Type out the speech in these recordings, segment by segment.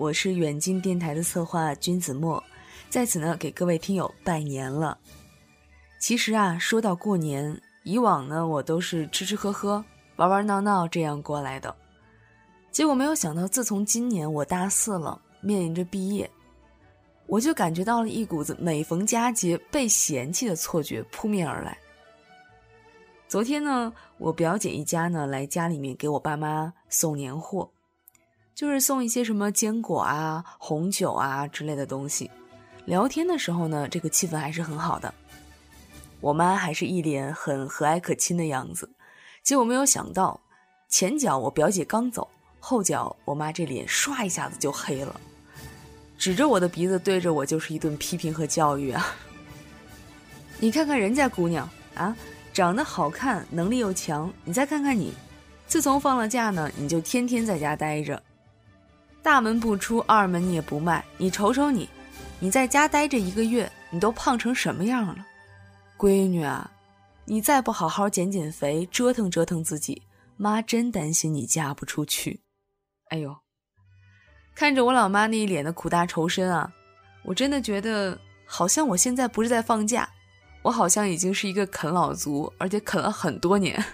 我是远近电台的策划君子墨，在此呢给各位听友拜年了。其实啊，说到过年，以往呢我都是吃吃喝喝、玩玩闹闹这样过来的。结果没有想到，自从今年我大四了，面临着毕业，我就感觉到了一股子每逢佳节被嫌弃的错觉扑面而来。昨天呢，我表姐一家呢来家里面给我爸妈送年货。就是送一些什么坚果啊、红酒啊之类的东西。聊天的时候呢，这个气氛还是很好的。我妈还是一脸很和蔼可亲的样子。结果没有想到，前脚我表姐刚走，后脚我妈这脸唰一下子就黑了，指着我的鼻子对着我就是一顿批评和教育啊！你看看人家姑娘啊，长得好看，能力又强。你再看看你，自从放了假呢，你就天天在家待着。大门不出，二门也不迈。你瞅瞅你，你在家待着一个月，你都胖成什么样了？闺女啊，你再不好好减减肥，折腾折腾自己，妈真担心你嫁不出去。哎呦，看着我老妈那一脸的苦大仇深啊，我真的觉得好像我现在不是在放假，我好像已经是一个啃老族，而且啃了很多年。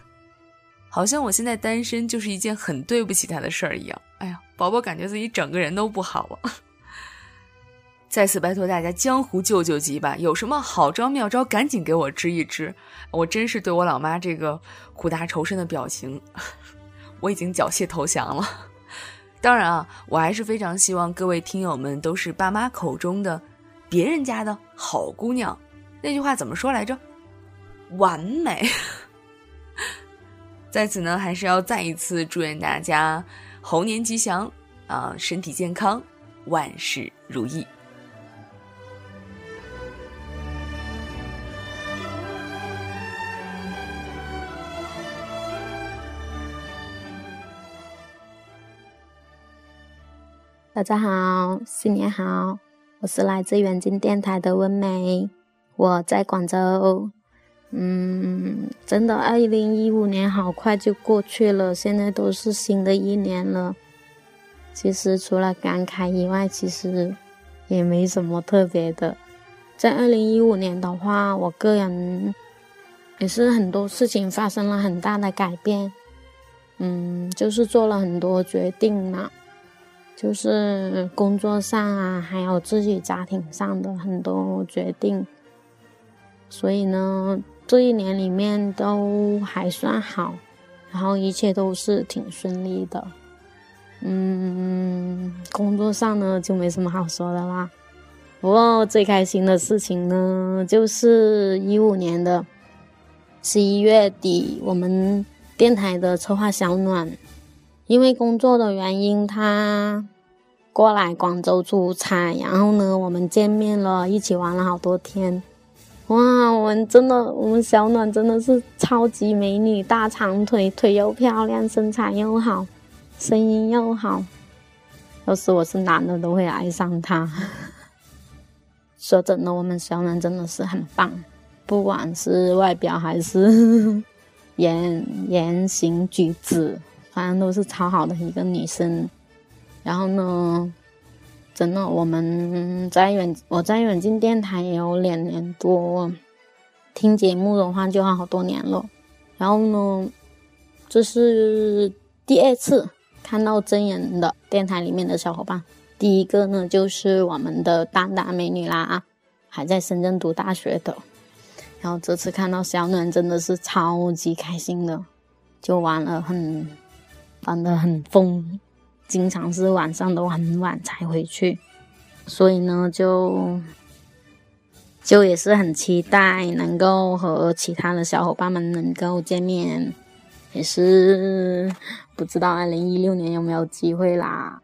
好像我现在单身就是一件很对不起他的事儿一样。哎呀，宝宝感觉自己整个人都不好了。再次拜托大家江湖救救急吧，有什么好招妙招赶紧给我支一支。我真是对我老妈这个苦大仇深的表情，我已经缴械投降了。当然啊，我还是非常希望各位听友们都是爸妈口中的别人家的好姑娘。那句话怎么说来着？完美。在此呢，还是要再一次祝愿大家猴年吉祥啊，身体健康，万事如意。大家好，新年好，我是来自远近电台的温梅，我在广州。嗯，真的，二零一五年好快就过去了，现在都是新的一年了。其实除了感慨以外，其实也没什么特别的。在二零一五年的话，我个人也是很多事情发生了很大的改变。嗯，就是做了很多决定嘛，就是工作上啊，还有自己家庭上的很多决定。所以呢。这一年里面都还算好，然后一切都是挺顺利的。嗯，工作上呢就没什么好说的啦。不过最开心的事情呢，就是一五年的十一月底，我们电台的策划小暖，因为工作的原因，他过来广州出差，然后呢，我们见面了，一起玩了好多天。哇，我们真的，我们小暖真的是超级美女，大长腿，腿又漂亮，身材又好，声音又好。要是我是男的，都会爱上她。说真的，我们小暖真的是很棒，不管是外表还是 言言行举止，反正都是超好的一个女生。然后呢？真的，我们在远我在远近电台也有两年多，听节目的话就好多年了。然后呢，这是第二次看到真人的电台里面的小伙伴。第一个呢，就是我们的大大美女啦，还在深圳读大学的。然后这次看到小暖，真的是超级开心的，就玩了很玩的很疯。经常是晚上都很晚才回去，所以呢，就就也是很期待能够和其他的小伙伴们能够见面，也是不知道二零一六年有没有机会啦。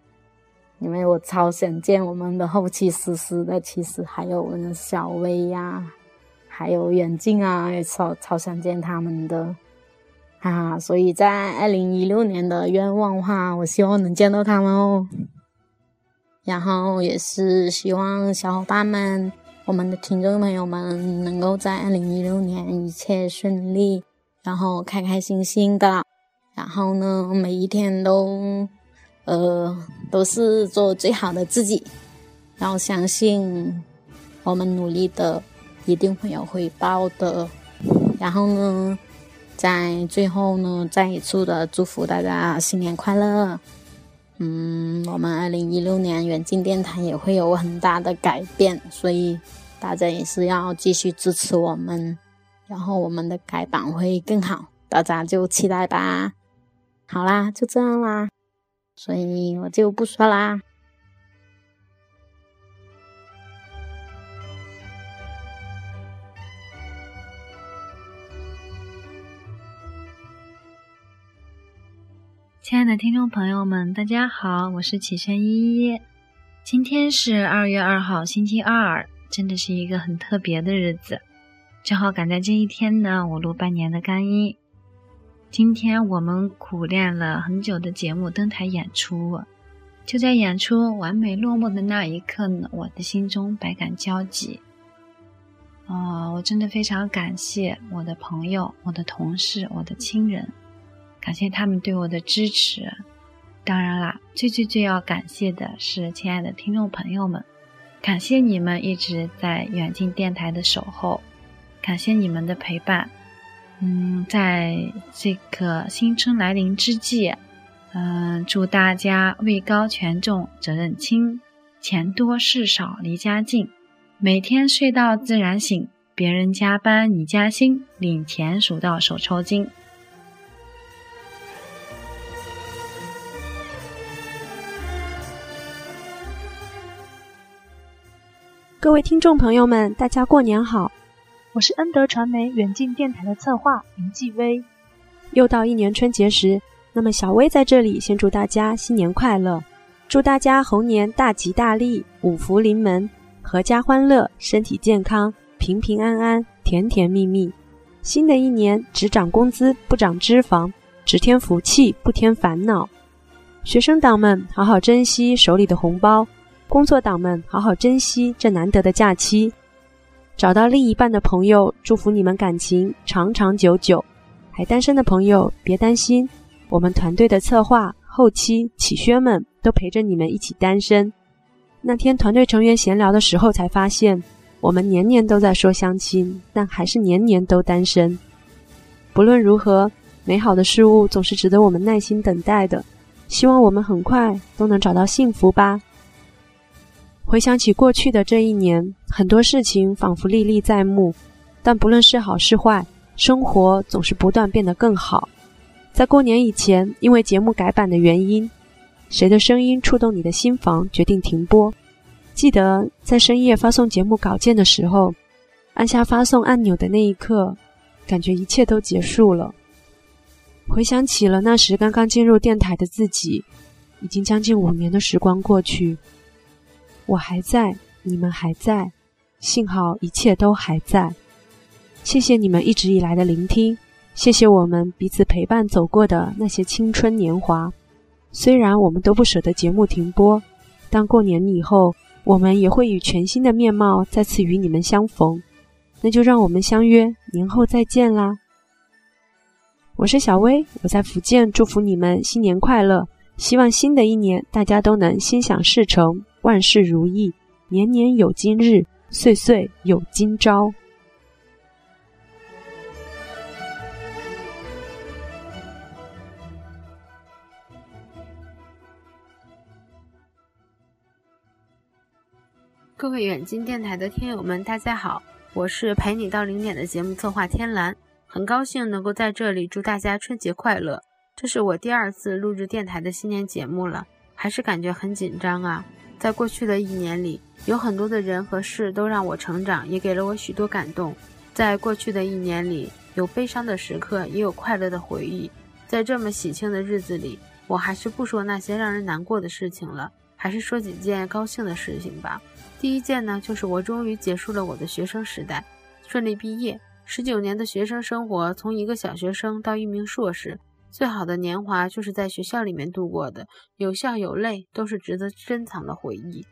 因为我超想见我们的后期思思的，其实还有我们的小薇呀，还有远近啊，也超超想见他们的。啊，所以在二零一六年的愿望话，我希望能见到他们哦。然后也是希望小伙伴们、我们的听众朋友们能够在二零一六年一切顺利，然后开开心心的，然后呢每一天都呃，都是做最好的自己，然后相信我们努力的一定会有回报的。然后呢，在最后呢，再一次的祝福大家新年快乐。嗯，我们二零一六年远近电台也会有很大的改变，所以大家也是要继续支持我们，然后我们的改版会更好，大家就期待吧。好啦，就这样啦，所以我就不说啦。亲爱的听众朋友们，大家好，我是启轩依依。今天是二月二号，星期二，真的是一个很特别的日子。正好赶在这一天呢，我录半年的干音。今天我们苦练了很久的节目登台演出，就在演出完美落幕的那一刻呢，我的心中百感交集。哦，我真的非常感谢我的朋友、我的同事、我的亲人。感谢他们对我的支持，当然啦，最最最要感谢的是亲爱的听众朋友们，感谢你们一直在远近电台的守候，感谢你们的陪伴。嗯，在这个新春来临之际，嗯，祝大家位高权重，责任轻，钱多事少离家近，每天睡到自然醒，别人加班你加薪，领钱数到手抽筋。各位听众朋友们，大家过年好！我是恩德传媒远近电台的策划林继威。又到一年春节时，那么小薇在这里先祝大家新年快乐，祝大家猴年大吉大利，五福临门，阖家欢乐，身体健康，平平安安，甜甜蜜蜜。新的一年只涨工资不涨脂肪，只添福气不添烦恼。学生党们好好珍惜手里的红包。工作党们，好好珍惜这难得的假期。找到另一半的朋友，祝福你们感情长长久久。还单身的朋友，别担心，我们团队的策划、后期、企宣们都陪着你们一起单身。那天团队成员闲聊的时候，才发现我们年年都在说相亲，但还是年年都单身。不论如何，美好的事物总是值得我们耐心等待的。希望我们很快都能找到幸福吧。回想起过去的这一年，很多事情仿佛历历在目，但不论是好是坏，生活总是不断变得更好。在过年以前，因为节目改版的原因，谁的声音触动你的心房，决定停播。记得在深夜发送节目稿件的时候，按下发送按钮的那一刻，感觉一切都结束了。回想起了那时刚刚进入电台的自己，已经将近五年的时光过去。我还在，你们还在，幸好一切都还在。谢谢你们一直以来的聆听，谢谢我们彼此陪伴走过的那些青春年华。虽然我们都不舍得节目停播，但过年以后，我们也会以全新的面貌再次与你们相逢。那就让我们相约年后再见啦！我是小薇，我在福建，祝福你们新年快乐！希望新的一年大家都能心想事成。万事如意，年年有今日，岁岁有今朝。各位远近电台的听友们，大家好，我是陪你到零点的节目策划天蓝，很高兴能够在这里祝大家春节快乐。这是我第二次录制电台的新年节目了，还是感觉很紧张啊。在过去的一年里，有很多的人和事都让我成长，也给了我许多感动。在过去的一年里，有悲伤的时刻，也有快乐的回忆。在这么喜庆的日子里，我还是不说那些让人难过的事情了，还是说几件高兴的事情吧。第一件呢，就是我终于结束了我的学生时代，顺利毕业。十九年的学生生活，从一个小学生到一名硕士。最好的年华就是在学校里面度过的，有笑有泪，都是值得珍藏的回忆。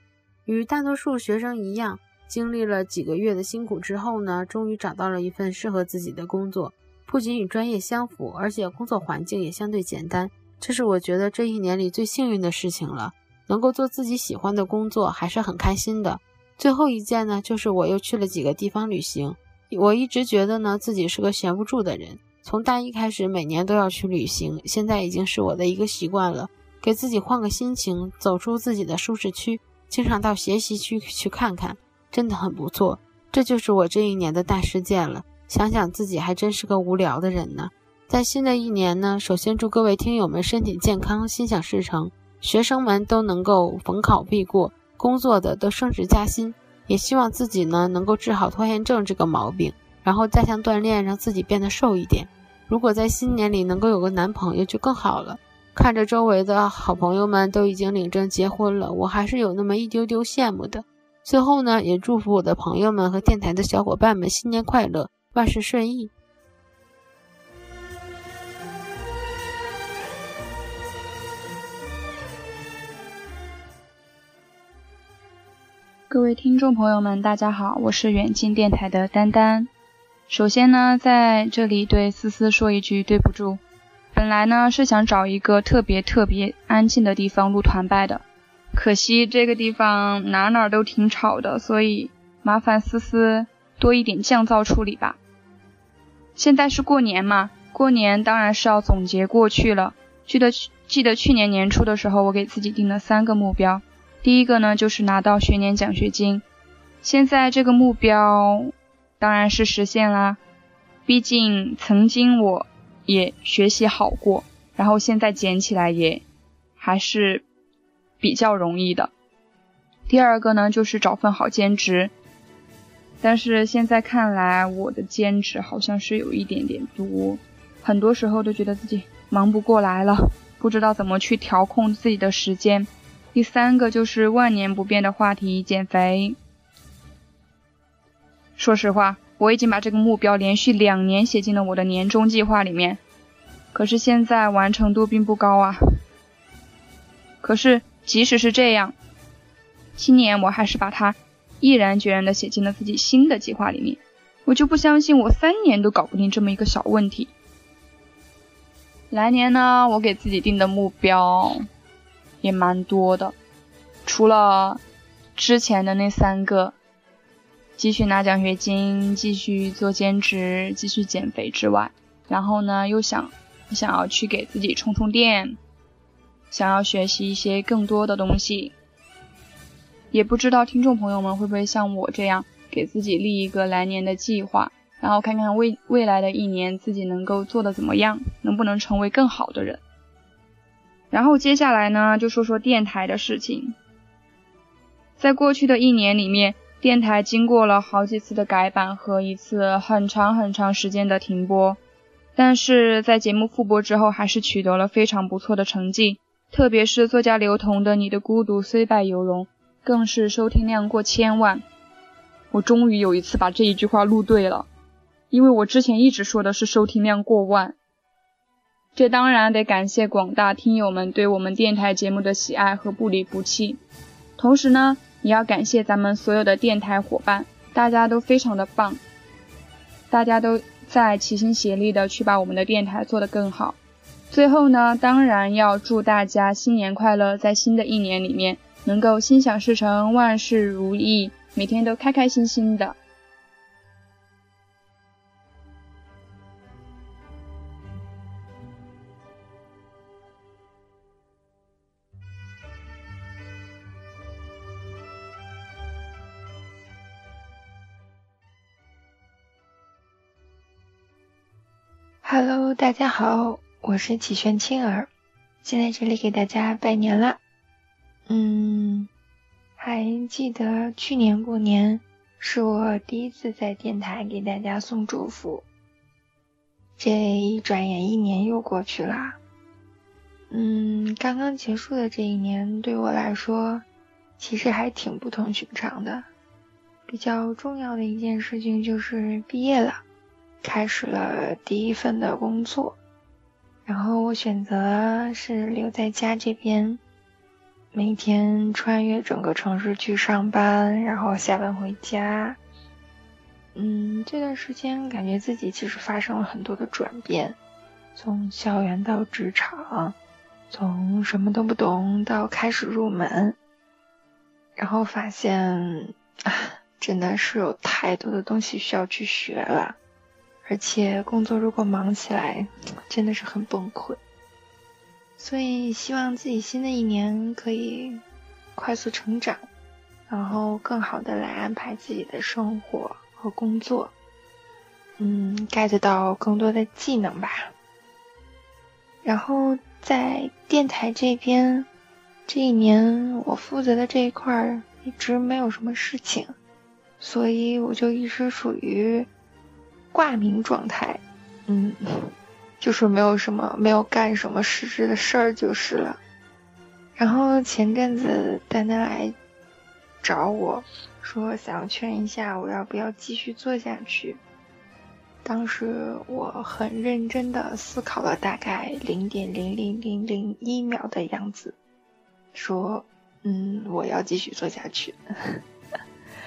与大多数学生一样，经历了几个月的辛苦之后呢，终于找到了一份适合自己的工作，不仅与专业相符，而且工作环境也相对简单，这是我觉得这一年里最幸运的事情了。能够做自己喜欢的工作，还是很开心的。最后一件呢，就是我又去了几个地方旅行。我一直觉得呢，自己是个闲不住的人。从大一开始，每年都要去旅行，现在已经是我的一个习惯了。给自己换个心情，走出自己的舒适区，经常到学习区去看看，真的很不错。这就是我这一年的大事件了。想想自己还真是个无聊的人呢。在新的一年呢，首先祝各位听友们身体健康，心想事成，学生们都能够逢考必过，工作的都升职加薪。也希望自己呢能够治好拖延症这个毛病，然后加强锻炼，让自己变得瘦一点。如果在新年里能够有个男朋友就更好了。看着周围的好朋友们都已经领证结婚了，我还是有那么一丢丢羡慕的。最后呢，也祝福我的朋友们和电台的小伙伴们新年快乐，万事顺意。各位听众朋友们，大家好，我是远近电台的丹丹。首先呢，在这里对思思说一句对不住。本来呢是想找一个特别特别安静的地方录团拜的，可惜这个地方哪哪都挺吵的，所以麻烦思思多一点降噪处理吧。现在是过年嘛，过年当然是要总结过去了。记得记得去年年初的时候，我给自己定了三个目标，第一个呢就是拿到学年奖学金，现在这个目标当然是实现啦，毕竟曾经我。也学习好过，然后现在捡起来也还是比较容易的。第二个呢，就是找份好兼职，但是现在看来，我的兼职好像是有一点点多，很多时候都觉得自己忙不过来了，不知道怎么去调控自己的时间。第三个就是万年不变的话题——减肥。说实话。我已经把这个目标连续两年写进了我的年终计划里面，可是现在完成度并不高啊。可是即使是这样，今年我还是把它毅然决然的写进了自己新的计划里面。我就不相信我三年都搞不定这么一个小问题。来年呢，我给自己定的目标也蛮多的，除了之前的那三个。继续拿奖学金，继续做兼职，继续减肥之外，然后呢，又想想要去给自己充充电，想要学习一些更多的东西。也不知道听众朋友们会不会像我这样，给自己立一个来年的计划，然后看看未未来的一年自己能够做的怎么样，能不能成为更好的人。然后接下来呢，就说说电台的事情。在过去的一年里面。电台经过了好几次的改版和一次很长很长时间的停播，但是在节目复播之后，还是取得了非常不错的成绩。特别是作家刘同的《你的孤独虽败犹荣》，更是收听量过千万。我终于有一次把这一句话录对了，因为我之前一直说的是收听量过万。这当然得感谢广大听友们对我们电台节目的喜爱和不离不弃，同时呢。也要感谢咱们所有的电台伙伴，大家都非常的棒，大家都在齐心协力的去把我们的电台做得更好。最后呢，当然要祝大家新年快乐，在新的一年里面能够心想事成，万事如意，每天都开开心心的。Hello，大家好，我是启轩青儿，先在这里给大家拜年啦。嗯，还记得去年过年是我第一次在电台给大家送祝福，这一转眼一年又过去啦。嗯，刚刚结束的这一年对我来说，其实还挺不同寻常的。比较重要的一件事情就是毕业了。开始了第一份的工作，然后我选择是留在家这边，每天穿越整个城市去上班，然后下班回家。嗯，这段时间感觉自己其实发生了很多的转变，从校园到职场，从什么都不懂到开始入门，然后发现啊，真的是有太多的东西需要去学了，而且工作如果忙起来，真的是很崩溃。所以希望自己新的一年可以快速成长，然后更好的来安排自己的生活和工作，嗯，get 到更多的技能吧。然后。在电台这边，这一年我负责的这一块一直没有什么事情，所以我就一直属于挂名状态，嗯，就是没有什么没有干什么实质的事儿就是了。然后前阵子丹丹来找我说，想要确认一下我要不要继续做下去。当时我很认真的思考了大概零点零零零零一秒的样子，说：“嗯，我要继续做下去。”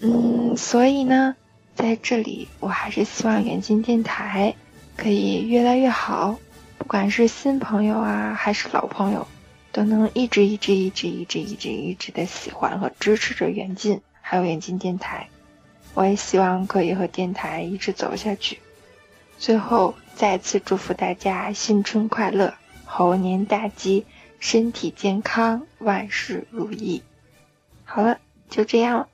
嗯，所以呢，在这里我还是希望远近电台可以越来越好，不管是新朋友啊还是老朋友，都能一直一直一直一直一直一直的喜欢和支持着远近，还有远近电台。我也希望可以和电台一直走下去。最后，再次祝福大家新春快乐，猴年大吉，身体健康，万事如意。好了，就这样了。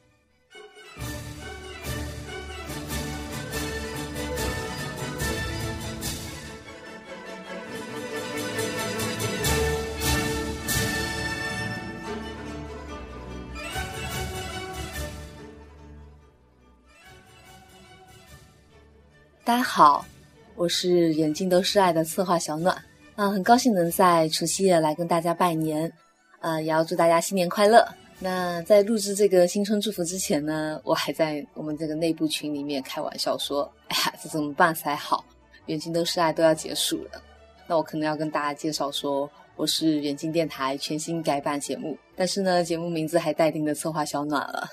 大家好，我是眼睛都是爱的策划小暖，啊，很高兴能在除夕夜来跟大家拜年，啊，也要祝大家新年快乐。那在录制这个新春祝福之前呢，我还在我们这个内部群里面开玩笑说，哎呀，这怎么办才好？眼睛都是爱都要结束了，那我可能要跟大家介绍说，我是远近电台全新改版节目，但是呢，节目名字还待定的策划小暖了。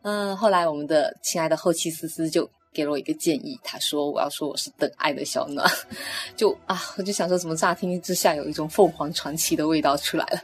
嗯，后来我们的亲爱的后期思思就。给了我一个建议，他说我要说我是等爱的小暖，就啊，我就想说怎么乍听之下有一种凤凰传奇的味道出来了。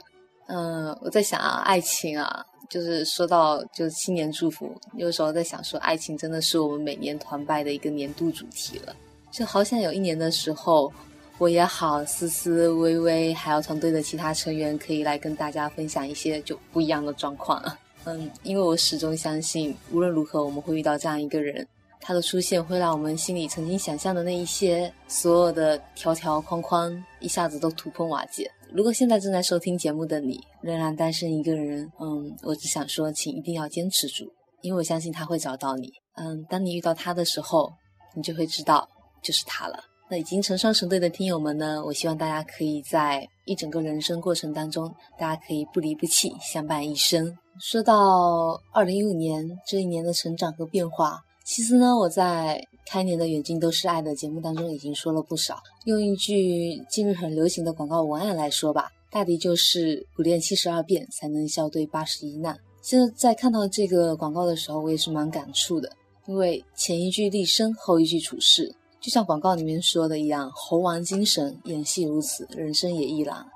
嗯，我在想啊，爱情啊，就是说到就是新年祝福，有时候在想说，爱情真的是我们每年团拜的一个年度主题了。就好想有一年的时候，我也好，思思、微微，还有团队的其他成员，可以来跟大家分享一些就不一样的状况啊。嗯，因为我始终相信，无论如何，我们会遇到这样一个人。他的出现会让我们心里曾经想象的那一些所有的条条框框一下子都土崩瓦解。如果现在正在收听节目的你仍然单身一个人，嗯，我只想说，请一定要坚持住，因为我相信他会找到你。嗯，当你遇到他的时候，你就会知道就是他了。那已经成双成对的听友们呢？我希望大家可以在一整个人生过程当中，大家可以不离不弃，相伴一生。说到二零一五年这一年的成长和变化。其实呢，我在开年的远近都是爱的节目当中已经说了不少。用一句近日很流行的广告文案来说吧，大抵就是“苦练七十二变，才能笑对八十一难”。现在在看到这个广告的时候，我也是蛮感触的，因为前一句立身，后一句处事，就像广告里面说的一样，猴王精神，演戏如此，人生也亦然啊。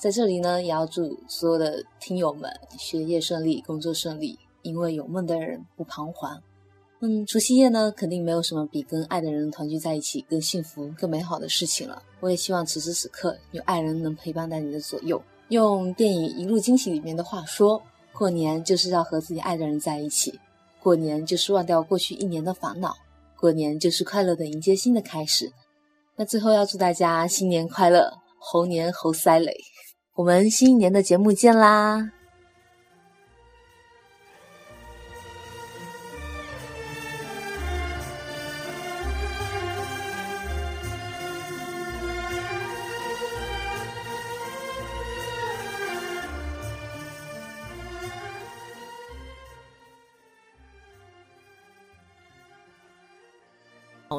在这里呢，也要祝所有的听友们学业顺利，工作顺利，因为有梦的人不彷徨。嗯，除夕夜呢，肯定没有什么比跟爱的人团聚在一起更幸福、更美好的事情了。我也希望此时此刻有爱人能陪伴在你的左右。用电影《一路惊喜》里面的话说，过年就是要和自己爱的人在一起，过年就是忘掉过去一年的烦恼，过年就是快乐的迎接新的开始。那最后要祝大家新年快乐，猴年猴塞雷！我们新一年的节目见啦！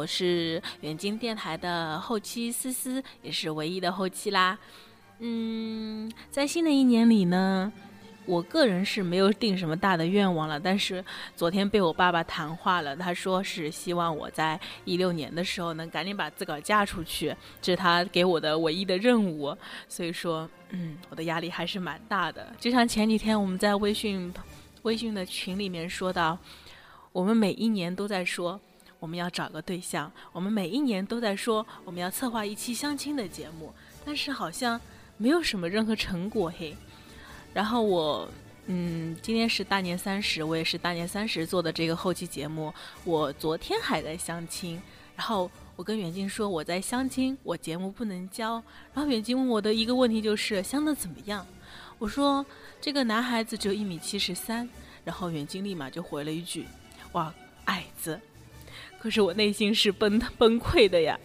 我是远近电台的后期思思，也是唯一的后期啦。嗯，在新的一年里呢，我个人是没有定什么大的愿望了，但是昨天被我爸爸谈话了，他说是希望我在一六年的时候能赶紧把自个儿嫁出去，这是他给我的唯一的任务。所以说，嗯，我的压力还是蛮大的。就像前几天我们在微信微信的群里面说到，我们每一年都在说我们要找个对象，我们每一年都在说我们要策划一期相亲的节目，但是好像没有什么任何成果嘿。然后我，嗯，今天是大年三十，我也是大年三十做的这个后期节目。我昨天还在相亲，然后我跟远近说我在相亲，我节目不能交。然后远近问我的一个问题就是相的怎么样？我说这个男孩子只有一米七十三，然后远近立马就回了一句：“哇，矮子。”可是我内心是崩崩溃的呀，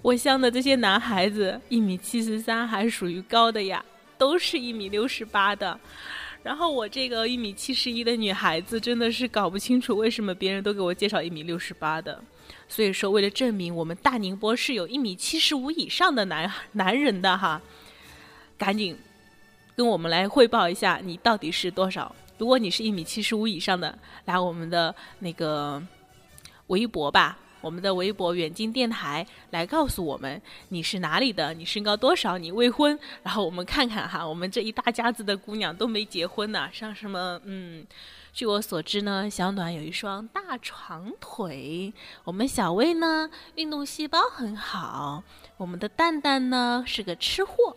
我相的这些男孩子一米七十三还属于高的呀。都是一米六十八的，然后我这个一米七十一的女孩子真的是搞不清楚为什么别人都给我介绍一米六十八的，所以说为了证明我们大宁波是有一米七十五以上的男男人的哈，赶紧跟我们来汇报一下你到底是多少？如果你是一米七十五以上的，来我们的那个微博吧。我们的微博远近电台来告诉我们你是哪里的，你身高多少，你未婚，然后我们看看哈，我们这一大家子的姑娘都没结婚呢，像什么嗯，据我所知呢，小暖有一双大长腿，我们小薇呢运动细胞很好，我们的蛋蛋呢是个吃货，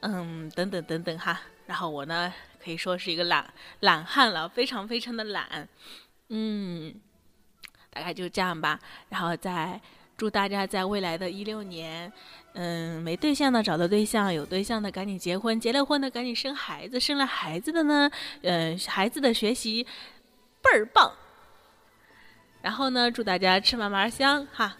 嗯，等等等等哈，然后我呢可以说是一个懒懒汉了，非常非常的懒，嗯。大概就这样吧，然后再祝大家在未来的一六年，嗯，没对象的找到对象，有对象的赶紧结婚，结了婚的赶紧生孩子，生了孩子的呢，嗯，孩子的学习倍儿棒。然后呢，祝大家吃嘛嘛香哈。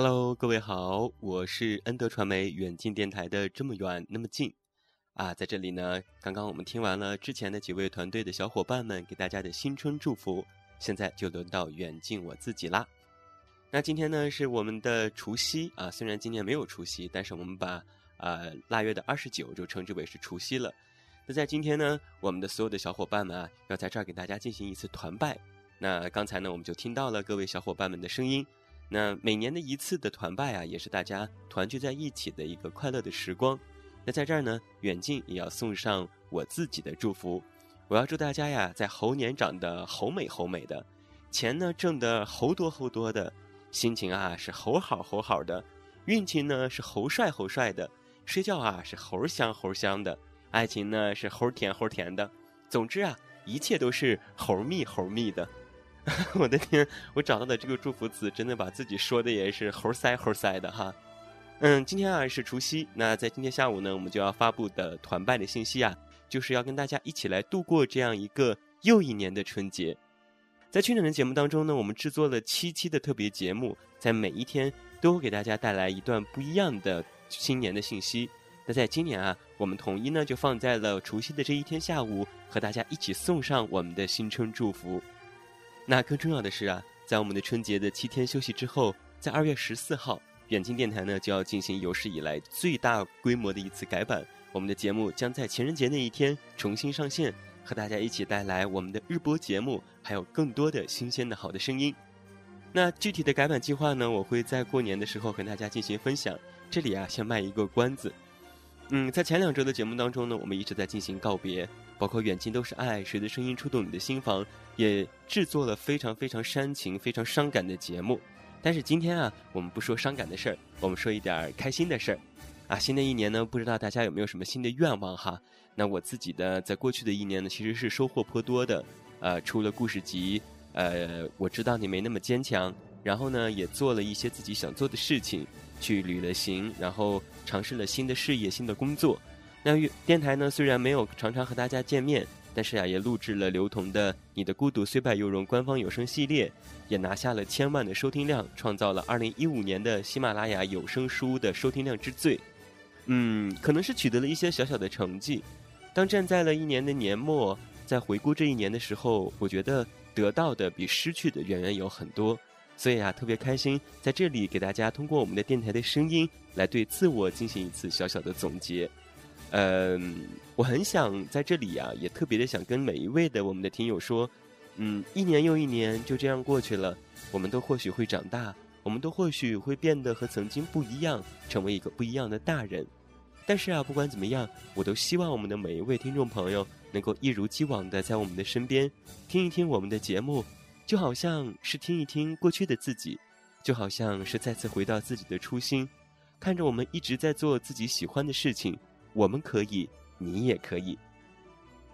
Hello，各位好，我是恩德传媒远近电台的这么远那么近，啊，在这里呢，刚刚我们听完了之前的几位团队的小伙伴们给大家的新春祝福，现在就轮到远近我自己啦。那今天呢是我们的除夕啊，虽然今年没有除夕，但是我们把呃腊月的二十九就称之为是除夕了。那在今天呢，我们的所有的小伙伴们啊，要在这儿给大家进行一次团拜。那刚才呢，我们就听到了各位小伙伴们的声音。那每年的一次的团拜啊，也是大家团聚在一起的一个快乐的时光。那在这儿呢，远近也要送上我自己的祝福。我要祝大家呀，在猴年长得猴美猴美的，钱呢挣得猴多猴多的，心情啊是猴好猴好的，运气呢是猴帅猴帅的，睡觉啊是猴香猴香的，爱情呢是猴甜猴甜的。总之啊，一切都是猴蜜猴蜜的。我的天！我找到的这个祝福词，真的把自己说的也是猴腮猴腮的哈。嗯，今天啊是除夕，那在今天下午呢，我们就要发布的团拜的信息啊，就是要跟大家一起来度过这样一个又一年的春节。在去年的节目当中呢，我们制作了七期的特别节目，在每一天都会给大家带来一段不一样的新年的信息。那在今年啊，我们统一呢就放在了除夕的这一天下午，和大家一起送上我们的新春祝福。那更重要的是啊，在我们的春节的七天休息之后，在二月十四号，远近电台呢就要进行有史以来最大规模的一次改版。我们的节目将在情人节那一天重新上线，和大家一起带来我们的日播节目，还有更多的新鲜的好的声音。那具体的改版计划呢，我会在过年的时候和大家进行分享。这里啊，先卖一个关子。嗯，在前两周的节目当中呢，我们一直在进行告别。包括远近都是爱，谁的声音触动你的心房，也制作了非常非常煽情、非常伤感的节目。但是今天啊，我们不说伤感的事儿，我们说一点开心的事儿。啊，新的一年呢，不知道大家有没有什么新的愿望哈？那我自己的在过去的一年呢，其实是收获颇多的。呃，出了故事集，呃，我知道你没那么坚强。然后呢，也做了一些自己想做的事情，去旅了行，然后尝试了新的事业、新的工作。那电台呢，虽然没有常常和大家见面，但是啊，也录制了刘同的《你的孤独虽败犹荣》官方有声系列，也拿下了千万的收听量，创造了二零一五年的喜马拉雅有声书的收听量之最。嗯，可能是取得了一些小小的成绩。当站在了一年的年末，在回顾这一年的时候，我觉得得到的比失去的远远有很多。所以啊，特别开心在这里给大家通过我们的电台的声音来对自我进行一次小小的总结。嗯，我很想在这里啊，也特别的想跟每一位的我们的听友说，嗯，一年又一年就这样过去了，我们都或许会长大，我们都或许会变得和曾经不一样，成为一个不一样的大人。但是啊，不管怎么样，我都希望我们的每一位听众朋友能够一如既往的在我们的身边，听一听我们的节目，就好像是听一听过去的自己，就好像是再次回到自己的初心，看着我们一直在做自己喜欢的事情。我们可以，你也可以。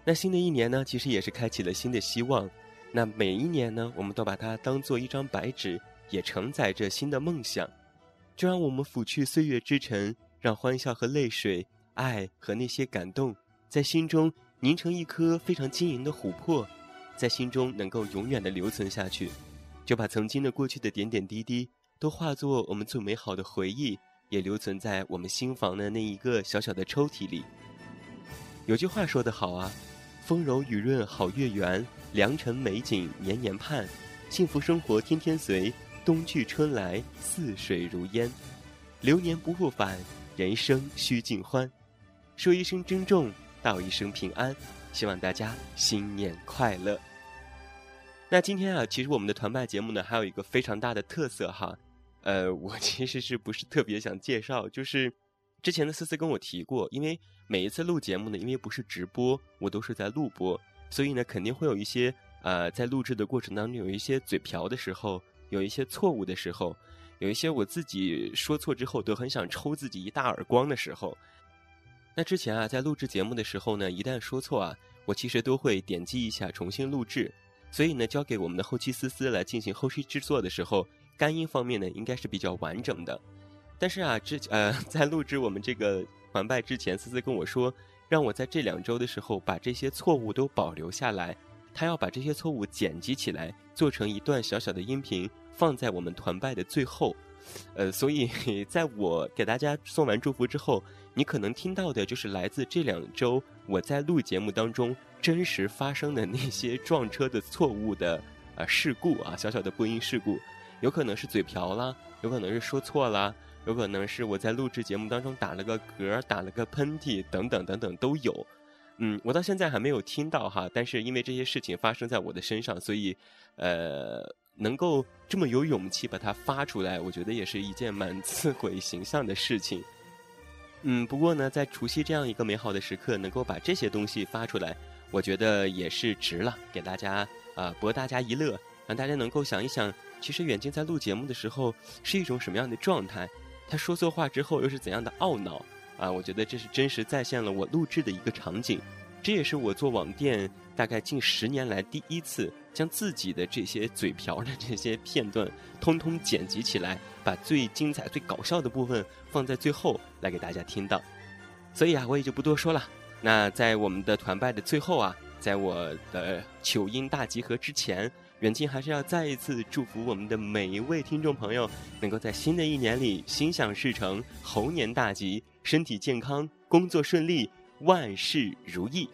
那新的一年呢，其实也是开启了新的希望。那每一年呢，我们都把它当做一张白纸，也承载着新的梦想。就让我们拂去岁月之尘，让欢笑和泪水、爱和那些感动，在心中凝成一颗非常晶莹的琥珀，在心中能够永远的留存下去。就把曾经的过去的点点滴滴，都化作我们最美好的回忆。也留存在我们心房的那一个小小的抽屉里。有句话说得好啊，“风柔雨润好月圆，良辰美景年年盼，幸福生活天天随，冬去春来似水如烟，流年不复返，人生须尽欢。”说一声珍重，道一声平安，希望大家新年快乐。那今天啊，其实我们的团拜节目呢，还有一个非常大的特色哈。呃，我 其实是不是特别想介绍？就是之前的思思跟我提过，因为每一次录节目呢，因为不是直播，我都是在录播，所以呢，肯定会有一些呃，在录制的过程当中有一些嘴瓢的时候，有一些错误的时候，有一些我自己说错之后都很想抽自己一大耳光的时候。那之前啊，在录制节目的时候呢，一旦说错啊，我其实都会点击一下重新录制，所以呢，交给我们的后期思思来进行后期制作的时候。干音方面呢，应该是比较完整的，但是啊，之呃，在录制我们这个团拜之前，思思跟我说，让我在这两周的时候把这些错误都保留下来，他要把这些错误剪辑起来，做成一段小小的音频，放在我们团拜的最后，呃，所以在我给大家送完祝福之后，你可能听到的就是来自这两周我在录节目当中真实发生的那些撞车的错误的呃事故啊，小小的播音事故。有可能是嘴瓢啦，有可能是说错啦，有可能是我在录制节目当中打了个嗝、打了个喷嚏等等等等都有。嗯，我到现在还没有听到哈，但是因为这些事情发生在我的身上，所以呃，能够这么有勇气把它发出来，我觉得也是一件蛮自毁形象的事情。嗯，不过呢，在除夕这样一个美好的时刻，能够把这些东西发出来，我觉得也是值了，给大家啊博大家一乐，让大家能够想一想。其实远近在录节目的时候是一种什么样的状态？他说错话之后又是怎样的懊恼？啊，我觉得这是真实再现了我录制的一个场景。这也是我做网店大概近十年来第一次将自己的这些嘴瓢的这些片段通通剪辑起来，把最精彩、最搞笑的部分放在最后来给大家听到。所以啊，我也就不多说了。那在我们的团拜的最后啊，在我的糗音大集合之前。远近还是要再一次祝福我们的每一位听众朋友，能够在新的一年里心想事成，猴年大吉，身体健康，工作顺利，万事如意。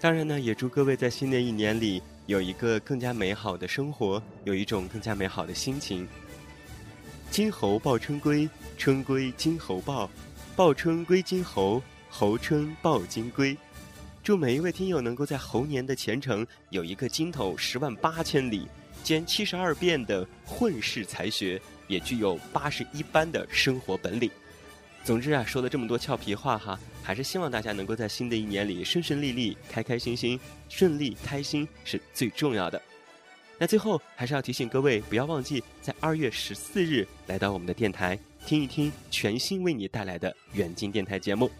当然呢，也祝各位在新的一年里有一个更加美好的生活，有一种更加美好的心情。金猴报春归，春归金猴报，报春归金猴，猴春报金龟。祝每一位听友能够在猴年的前程有一个金头十万八千里，兼七十二变的混世才学，也具有八十一般的生活本领。总之啊，说了这么多俏皮话哈，还是希望大家能够在新的一年里顺顺利利、开开心心、顺利开心是最重要的。那最后还是要提醒各位，不要忘记在二月十四日来到我们的电台，听一听全新为你带来的远近电台节目。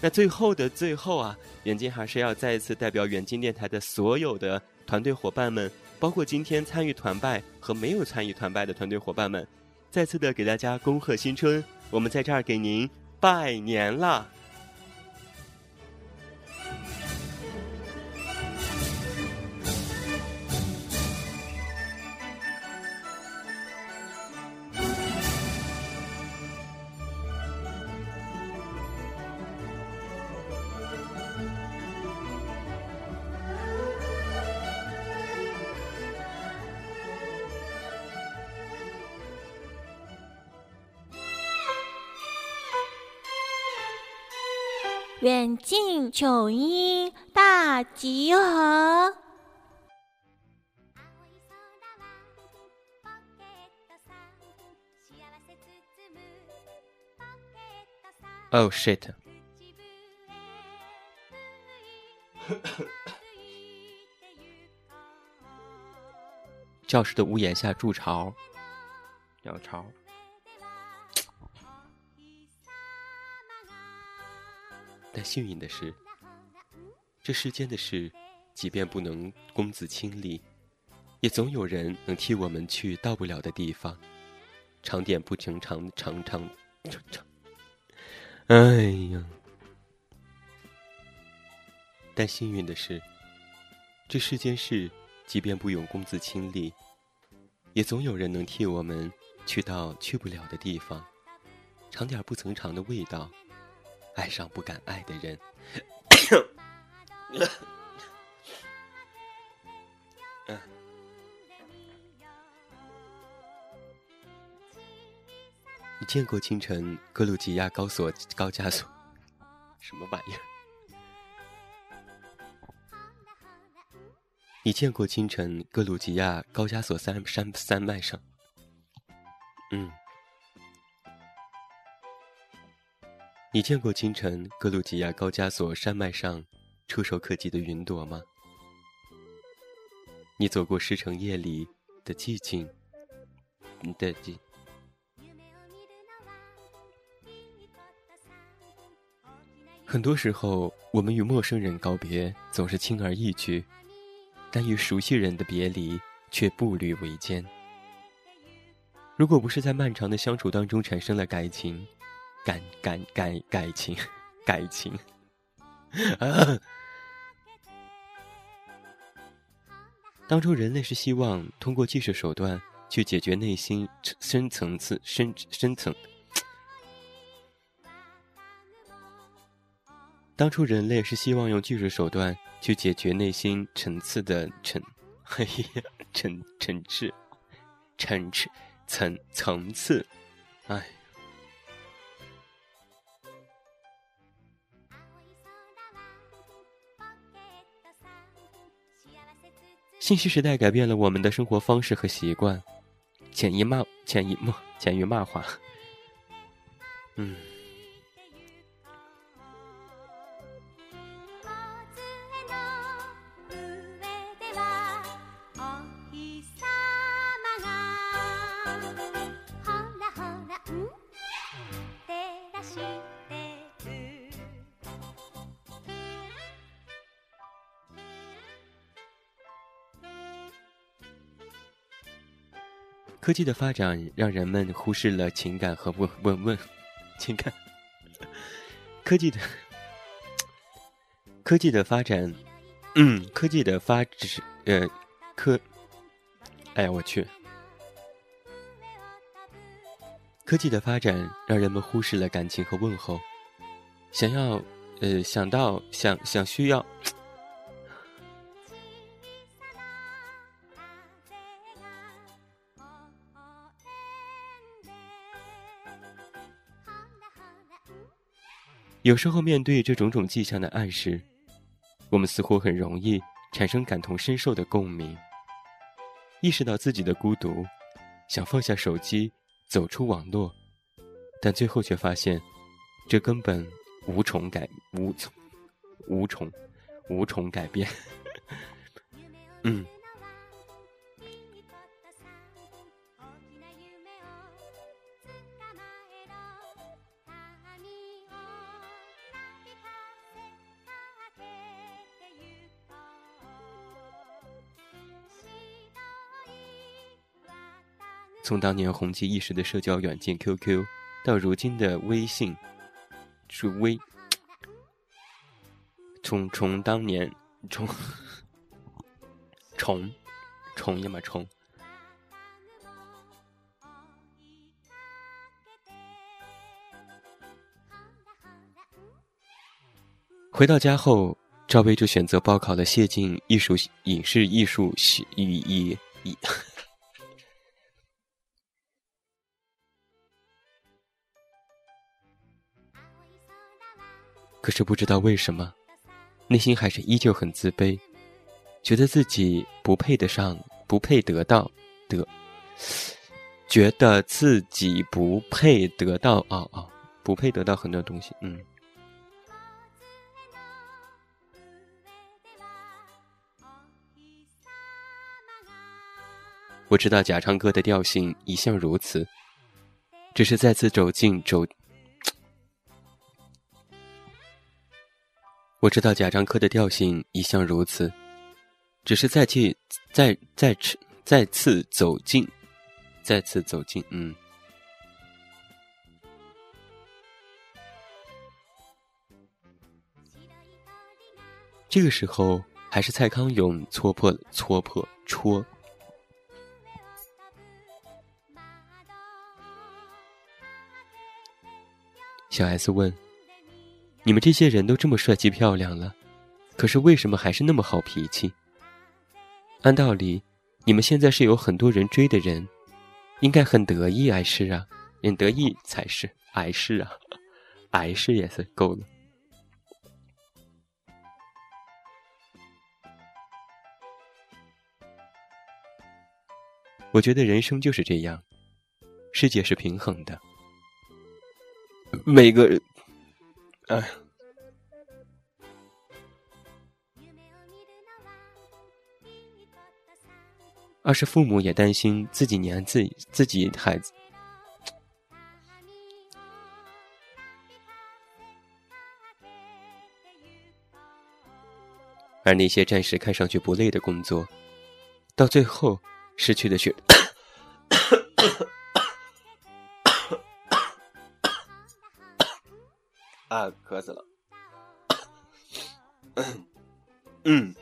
那最后的最后啊，远近还是要再一次代表远近电台的所有的团队伙伴们，包括今天参与团拜和没有参与团拜的团队伙伴们，再次的给大家恭贺新春，我们在这儿给您拜年啦！远近琼音大集合。Oh shit！教室的屋檐下筑巢，鸟巢。但幸运的是，这世间的事，即便不能公子亲历，也总有人能替我们去到不了的地方，长点不成长，长长长长。哎呀！但幸运的是，这世间事，即便不用公子亲历，也总有人能替我们去到去不了的地方，尝点不曾尝的味道，爱上不敢爱的人。你见过清晨格鲁吉亚高索高加索什么玩意儿？你见过清晨格鲁吉亚高加索山山山脉上？嗯。你见过清晨格鲁吉亚高加索山脉上触手可及的云朵吗？你走过石城夜里的寂静的寂。很多时候，我们与陌生人告别总是轻而易举，但与熟悉人的别离却步履维艰。如果不是在漫长的相处当中产生了感情，感感感感情，感情，当初人类是希望通过技术手段去解决内心深层次深深层。当初人类是希望用技术手段去解决内心层次的层，哎呀，层层次，层次层层次，哎。信息时代改变了我们的生活方式和习惯，潜移默潜移默潜移默化，嗯。科技的发展让人们忽视了情感和问问问情感。科技的科技的发展，嗯，科技的发展，呃，科，哎呀，我去！科技的发展让人们忽视了感情和问候，想要，呃，想到想想需要。有时候，面对这种种迹象的暗示，我们似乎很容易产生感同身受的共鸣，意识到自己的孤独，想放下手机，走出网络，但最后却发现，这根本无从改无从无从无从改变。嗯。从当年红极一时的社交软件 QQ，到如今的微信，是微，从从当年从从从呀嘛从，回到家后，赵薇就选择报考了谢晋艺术影视艺术系与艺艺。可是不知道为什么，内心还是依旧很自卑，觉得自己不配得上，不配得到得，觉得自己不配得到啊啊，不配得到很多东西，嗯。我知道假唱歌的调性一向如此，只是再次走进走。我知道贾樟柯的调性一向如此，只是再去再再次再次走近，再次走近，嗯。这个时候还是蔡康永戳破戳破戳。小 S 问：“你们这些人都这么帅气漂亮了，可是为什么还是那么好脾气？按道理，你们现在是有很多人追的人，应该很得意才是啊，很得意才是，还是啊，还是也是够了。我觉得人生就是这样，世界是平衡的。”每个人，哎，二是父母也担心自己年自己自己孩子，而那些暂时看上去不累的工作，到最后失去的却。啊，渴死了。嗯。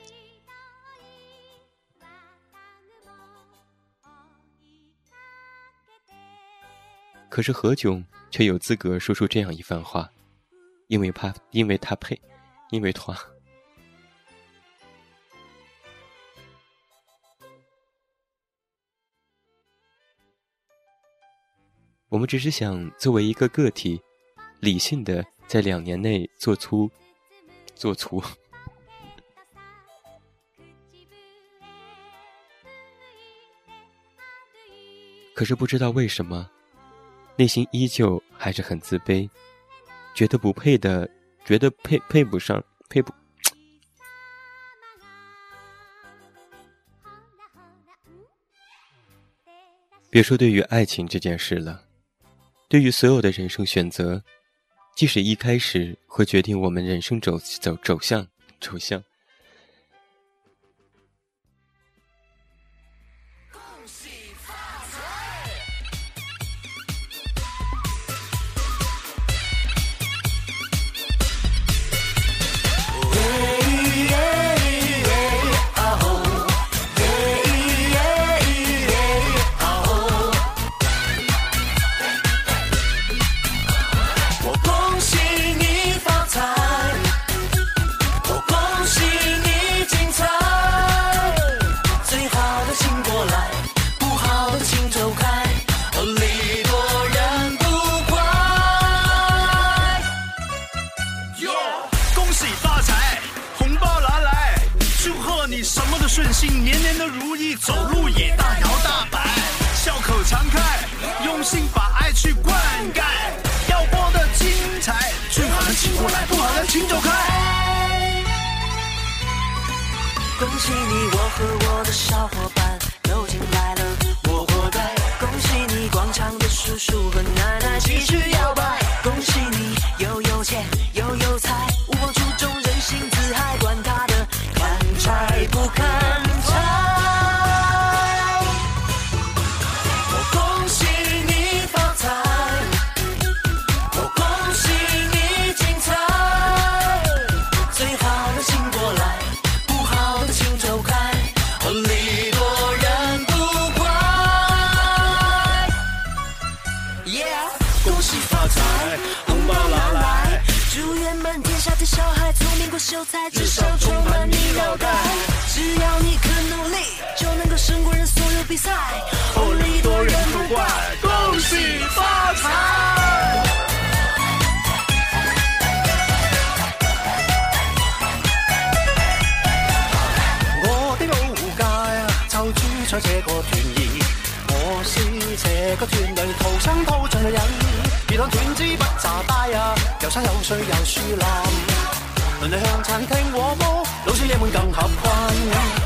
可是何炅却有资格说出这样一番话，因为怕，因为他配，因为他。我们只是想作为一个个体，理性的。在两年内做出，做出，可是不知道为什么，内心依旧还是很自卑，觉得不配的，觉得配配不上，配不。别说对于爱情这件事了，对于所有的人生选择。即使一开始会决定我们人生走走走向走向。我的小伙伴有，山有水有树林，邻里向餐厅和睦，老少爷们更合群。